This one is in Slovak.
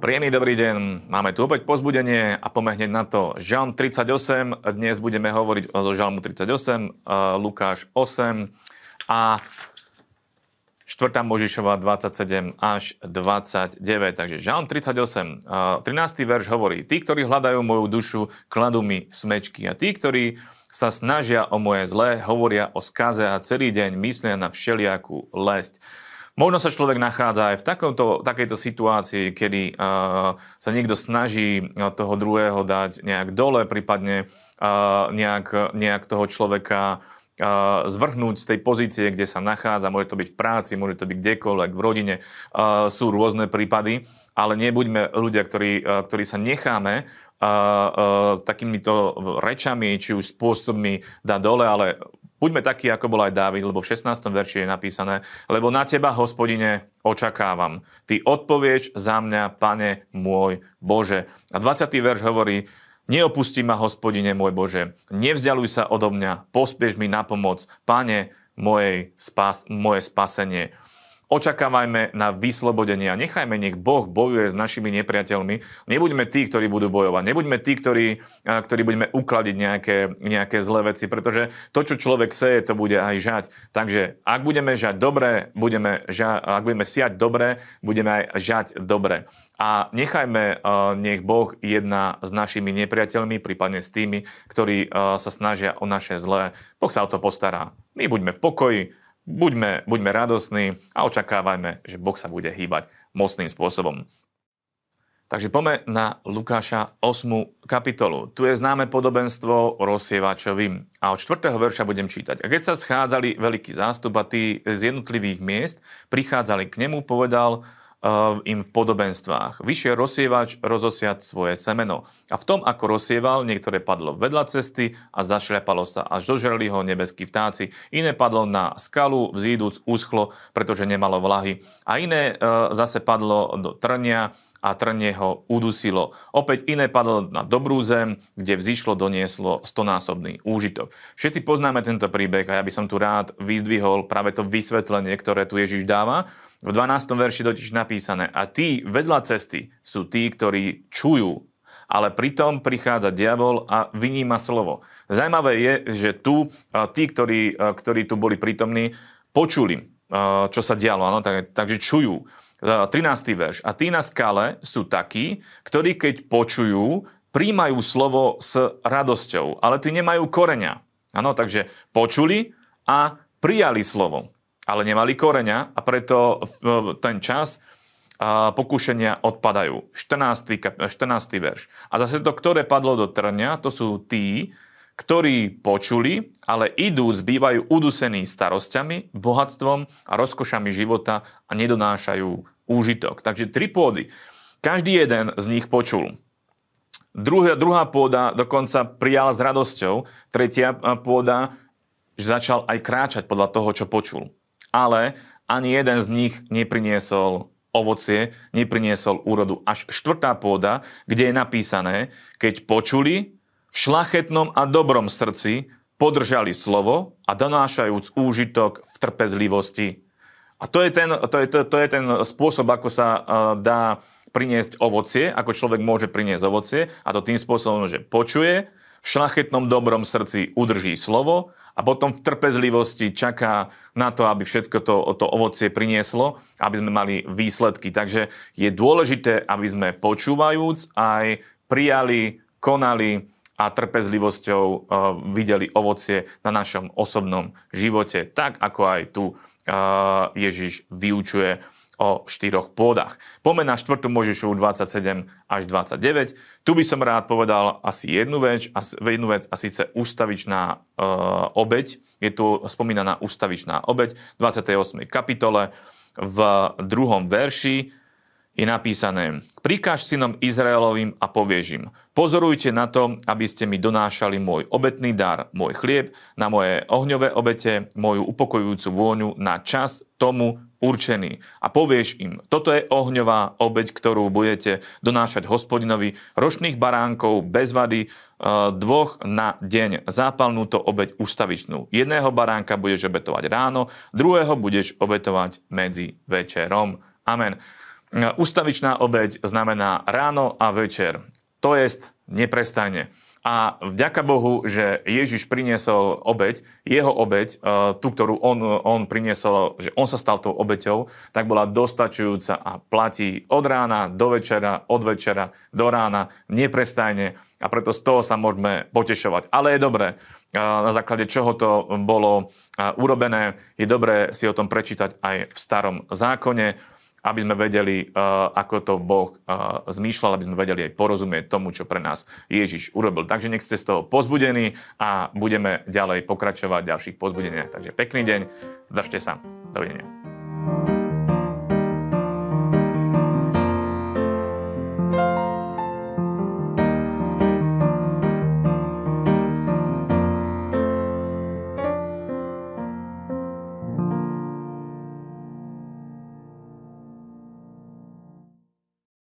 Príjemný dobrý deň, máme tu opäť pozbudenie a poďme na to. Žalm 38, dnes budeme hovoriť o Žalmu 38, Lukáš 8 a 4. Možišova 27 až 29. Takže Žalm 38, 13. verš hovorí, tí, ktorí hľadajú moju dušu, kladú mi smečky a tí, ktorí sa snažia o moje zlé, hovoria o skaze a celý deň myslia na všelijakú lesť. Možno sa človek nachádza aj v takomto, takejto situácii, kedy uh, sa niekto snaží toho druhého dať nejak dole, prípadne uh, nejak, nejak toho človeka uh, zvrhnúť z tej pozície, kde sa nachádza. Môže to byť v práci, môže to byť kdekoľvek, v rodine. Uh, sú rôzne prípady, ale nebuďme ľudia, ktorí, uh, ktorí sa necháme uh, uh, takýmito rečami, či už spôsobmi dať dole, ale Buďme takí, ako bol aj Dávid, lebo v 16. verši je napísané, lebo na teba, hospodine, očakávam. Ty odpovieš za mňa, pane môj Bože. A 20. verš hovorí, neopustí ma, hospodine môj Bože, nevzdialuj sa odo mňa, pospieš mi na pomoc, pane, mojej spas, moje spasenie očakávajme na vyslobodenie a nechajme, nech Boh bojuje s našimi nepriateľmi. Nebuďme tí, ktorí budú bojovať. Nebuďme tí, ktorí, ktorí budeme ukladiť nejaké, nejaké zlé veci, pretože to, čo človek seje, to bude aj žať. Takže ak budeme žať dobre, budeme ža- ak budeme siať dobre, budeme aj žať dobre. A nechajme, nech Boh jedná s našimi nepriateľmi, prípadne s tými, ktorí sa snažia o naše zlé. Boh sa o to postará. My buďme v pokoji, buďme, buďme radosní a očakávajme, že Boh sa bude hýbať mocným spôsobom. Takže poďme na Lukáša 8. kapitolu. Tu je známe podobenstvo o rozsievačovi a od 4. verša budem čítať. A keď sa schádzali veľký zástup a tí z jednotlivých miest prichádzali k nemu, povedal, im v podobenstvách. Vyšiel rozsievač rozosiať svoje semeno. A v tom, ako rozsieval, niektoré padlo vedľa cesty a zašľapalo sa, až dožreli ho nebeskí vtáci. Iné padlo na skalu, vzíduc úschlo, pretože nemalo vlahy. A iné e, zase padlo do trnia a trnie ho udusilo. Opäť iné padlo na dobrú zem, kde vzýšlo donieslo stonásobný úžitok. Všetci poznáme tento príbeh a ja by som tu rád vyzdvihol práve to vysvetlenie, ktoré tu Ježiš dáva v 12. verši totiž napísané, a tí vedľa cesty sú tí, ktorí čujú, ale pritom prichádza diabol a vyníma slovo. Zajímavé je, že tu tí, ktorí, ktorí tu boli prítomní, počuli, čo sa dialo, ano, tak, takže čujú. 13. verš. A tí na skale sú takí, ktorí keď počujú, príjmajú slovo s radosťou, ale tí nemajú koreňa. Ano, takže počuli a prijali slovo ale nemali koreňa a preto ten čas pokúšenia odpadajú. 14. 14. verš. A zase to, ktoré padlo do trňa, to sú tí, ktorí počuli, ale idú, zbývajú udusení starosťami, bohatstvom a rozkošami života a nedonášajú úžitok. Takže tri pôdy. Každý jeden z nich počul. Druhá, druhá pôda dokonca prijala s radosťou. Tretia pôda že začal aj kráčať podľa toho, čo počul ale ani jeden z nich nepriniesol ovocie, nepriniesol úrodu. Až štvrtá pôda, kde je napísané, keď počuli, v šlachetnom a dobrom srdci podržali slovo a donášajúc úžitok v trpezlivosti. A to je ten, to je, to, to je ten spôsob, ako sa uh, dá priniesť ovocie, ako človek môže priniesť ovocie, a to tým spôsobom, že počuje, v šlachetnom dobrom srdci udrží slovo a potom v trpezlivosti čaká na to, aby všetko to, to ovocie prinieslo, aby sme mali výsledky. Takže je dôležité, aby sme počúvajúc aj prijali, konali a trpezlivosťou uh, videli ovocie na našom osobnom živote, tak ako aj tu uh, Ježiš vyučuje o štyroch pôdach. Poďme na 4. Možišovu 27 až 29. Tu by som rád povedal asi jednu vec, jednu vec a síce ústavičná e, obeď. Je tu spomínaná ústavičná obeď v 28. kapitole v druhom verši je napísané, prikáž synom Izraelovým a povieš im, pozorujte na to, aby ste mi donášali môj obetný dar, môj chlieb, na moje ohňové obete, moju upokojujúcu vôňu na čas tomu určený. A povieš im, toto je ohňová obeď, ktorú budete donášať hospodinovi, ročných baránkov bez vady, e, dvoch na deň, zápalnú to obeď ustavičnú. Jedného baránka budeš obetovať ráno, druhého budeš obetovať medzi večerom. Amen. Ustavičná obeď znamená ráno a večer. To je neprestajne. A vďaka Bohu, že Ježiš priniesol obeď, jeho obeď, e, tú, ktorú on, on priniesol, že on sa stal tou obeťou, tak bola dostačujúca a platí od rána do večera, od večera do rána, neprestajne a preto z toho sa môžeme potešovať. Ale je dobré, e, na základe čoho to bolo e, urobené, je dobré si o tom prečítať aj v starom zákone aby sme vedeli, uh, ako to Boh uh, zmýšľal, aby sme vedeli aj porozumieť tomu, čo pre nás Ježiš urobil. Takže nech ste z toho pozbudení a budeme ďalej pokračovať v ďalších pozbudeniach. Takže pekný deň, držte sa. Dovidenia.